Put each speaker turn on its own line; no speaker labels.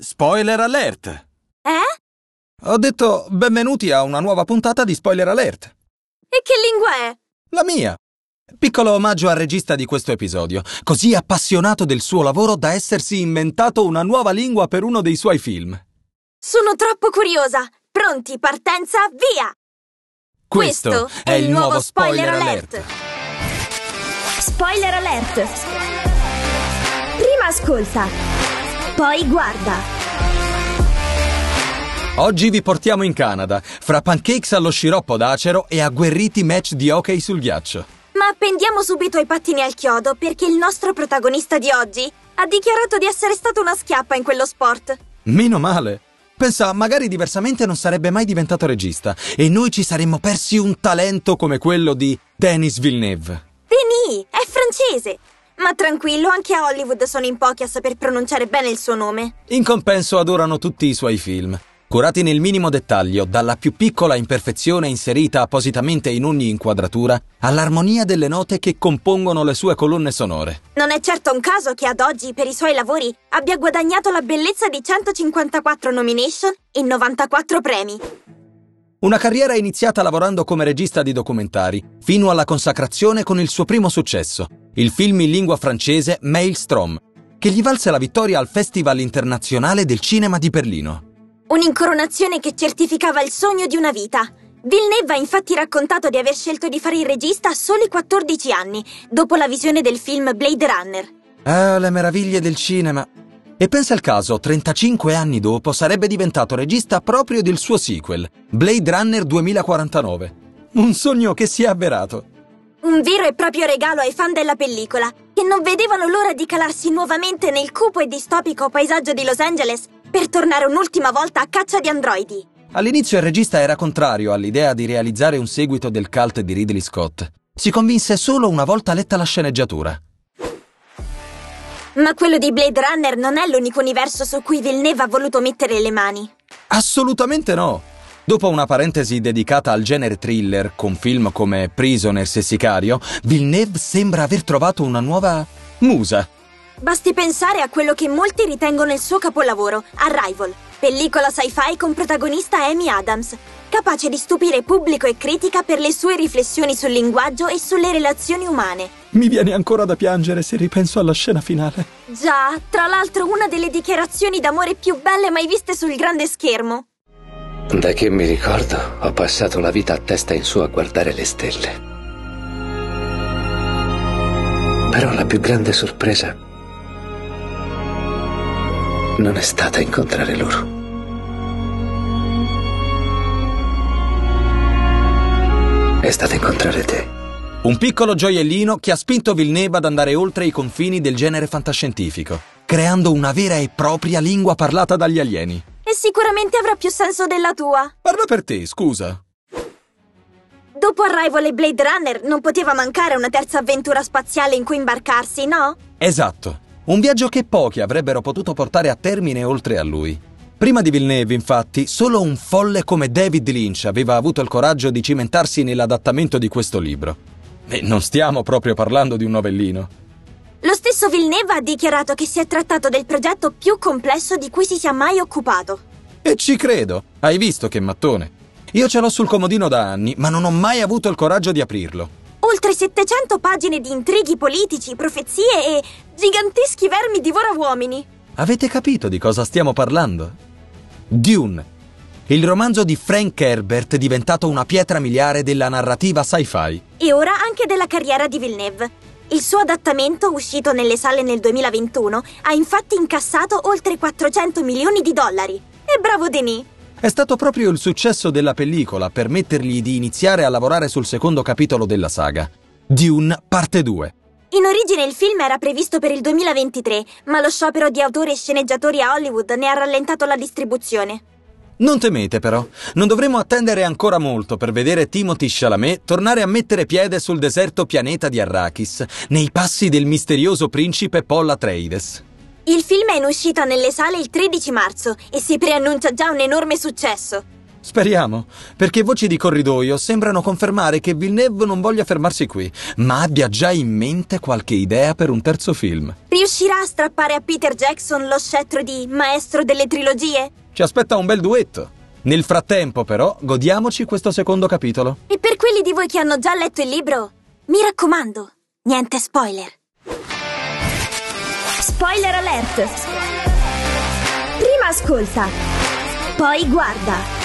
Spoiler alert!
Eh?
Ho detto benvenuti a una nuova puntata di Spoiler alert.
E che lingua è?
La mia. Piccolo omaggio al regista di questo episodio, così appassionato del suo lavoro da essersi inventato una nuova lingua per uno dei suoi film.
Sono troppo curiosa. Pronti, partenza, via!
Questo, è il nuovo Spoiler alert.
Spoiler alert! Prima ascolta, poi guarda.
Oggi vi portiamo in Canada, fra pancakes allo sciroppo d'acero e agguerriti match di hockey sul ghiaccio.
Ma appendiamo subito i pattini al chiodo perché il nostro protagonista di oggi ha dichiarato di essere stato una schiappa in quello sport.
Meno male. Pensa, magari diversamente non sarebbe mai diventato regista e noi ci saremmo persi un talento come quello di Denis Villeneuve.
Denis, è francese. Ma tranquillo, anche a Hollywood sono in pochi a saper pronunciare bene il suo nome.
In compenso adorano tutti i suoi film, curati nel minimo dettaglio, dalla più piccola imperfezione inserita appositamente in ogni inquadratura, all'armonia delle note che compongono le sue colonne sonore.
Non è certo un caso che ad oggi, per i suoi lavori, abbia guadagnato la bellezza di 154 nomination e 94 premi.
Una carriera iniziata lavorando come regista di documentari, fino alla consacrazione con il suo primo successo, il film in lingua francese Maelstrom, che gli valse la vittoria al Festival internazionale del cinema di Berlino.
Un'incoronazione che certificava il sogno di una vita. Villeneuve ha infatti raccontato di aver scelto di fare il regista a soli 14 anni, dopo la visione del film Blade Runner.
Ah, le meraviglie del cinema. E pensa al caso, 35 anni dopo sarebbe diventato regista proprio del suo sequel, Blade Runner 2049. Un sogno che si è avverato.
Un vero e proprio regalo ai fan della pellicola, che non vedevano l'ora di calarsi nuovamente nel cupo e distopico paesaggio di Los Angeles per tornare un'ultima volta a caccia di androidi.
All'inizio il regista era contrario all'idea di realizzare un seguito del cult di Ridley Scott. Si convinse solo una volta letta la sceneggiatura.
Ma quello di Blade Runner non è l'unico universo su cui Villeneuve ha voluto mettere le mani.
Assolutamente no! Dopo una parentesi dedicata al genere thriller, con film come Prisoners e Sicario, Villeneuve sembra aver trovato una nuova musa.
Basti pensare a quello che molti ritengono il suo capolavoro, Arrival, pellicola sci-fi con protagonista Amy Adams, capace di stupire pubblico e critica per le sue riflessioni sul linguaggio e sulle relazioni umane.
Mi viene ancora da piangere se ripenso alla scena finale.
Già, tra l'altro una delle dichiarazioni d'amore più belle mai viste sul grande schermo.
Da che mi ricordo, ho passato la vita a testa in su a guardare le stelle. Però la più grande sorpresa non è stata incontrare loro. È stata incontrare te.
Un piccolo gioiellino che ha spinto Villeneuve ad andare oltre i confini del genere fantascientifico, creando una vera e propria lingua parlata dagli alieni.
Sicuramente avrà più senso della tua.
Parla per te, scusa.
Dopo Arrival e Blade Runner non poteva mancare una terza avventura spaziale in cui imbarcarsi, no?
Esatto. Un viaggio che pochi avrebbero potuto portare a termine oltre a lui. Prima di Villeneuve, infatti, solo un folle come David Lynch aveva avuto il coraggio di cimentarsi nell'adattamento di questo libro. E non stiamo proprio parlando di un novellino.
Lo stesso Villeneuve ha dichiarato che si è trattato del progetto più complesso di cui si sia mai occupato.
E ci credo. Hai visto che mattone. Io ce l'ho sul comodino da anni, ma non ho mai avuto il coraggio di aprirlo.
Oltre 700 pagine di intrighi politici, profezie e giganteschi vermi divora uomini.
Avete capito di cosa stiamo parlando? Dune, il romanzo di Frank Herbert diventato una pietra miliare della narrativa sci-fi.
E ora anche della carriera di Villeneuve. Il suo adattamento, uscito nelle sale nel 2021, ha infatti incassato oltre 400 milioni di dollari. E bravo Denis!
È stato proprio il successo della pellicola a permettergli di iniziare a lavorare sul secondo capitolo della saga, Dune parte 2.
In origine il film era previsto per il 2023, ma lo sciopero di autori e sceneggiatori a Hollywood ne ha rallentato la distribuzione.
Non temete però, non dovremo attendere ancora molto per vedere Timothy Chalamet tornare a mettere piede sul deserto pianeta di Arrakis, nei passi del misterioso principe Paul Atreides.
Il film è in uscita nelle sale il 13 marzo e si preannuncia già un enorme successo.
Speriamo, perché voci di corridoio sembrano confermare che Villeneuve non voglia fermarsi qui, ma abbia già in mente qualche idea per un terzo film.
Riuscirà a strappare a Peter Jackson lo scettro di maestro delle trilogie?
Ci aspetta un bel duetto. Nel frattempo, però, godiamoci questo secondo capitolo.
E per quelli di voi che hanno già letto il libro, mi raccomando, niente spoiler. Spoiler alert! Prima ascolta, poi guarda.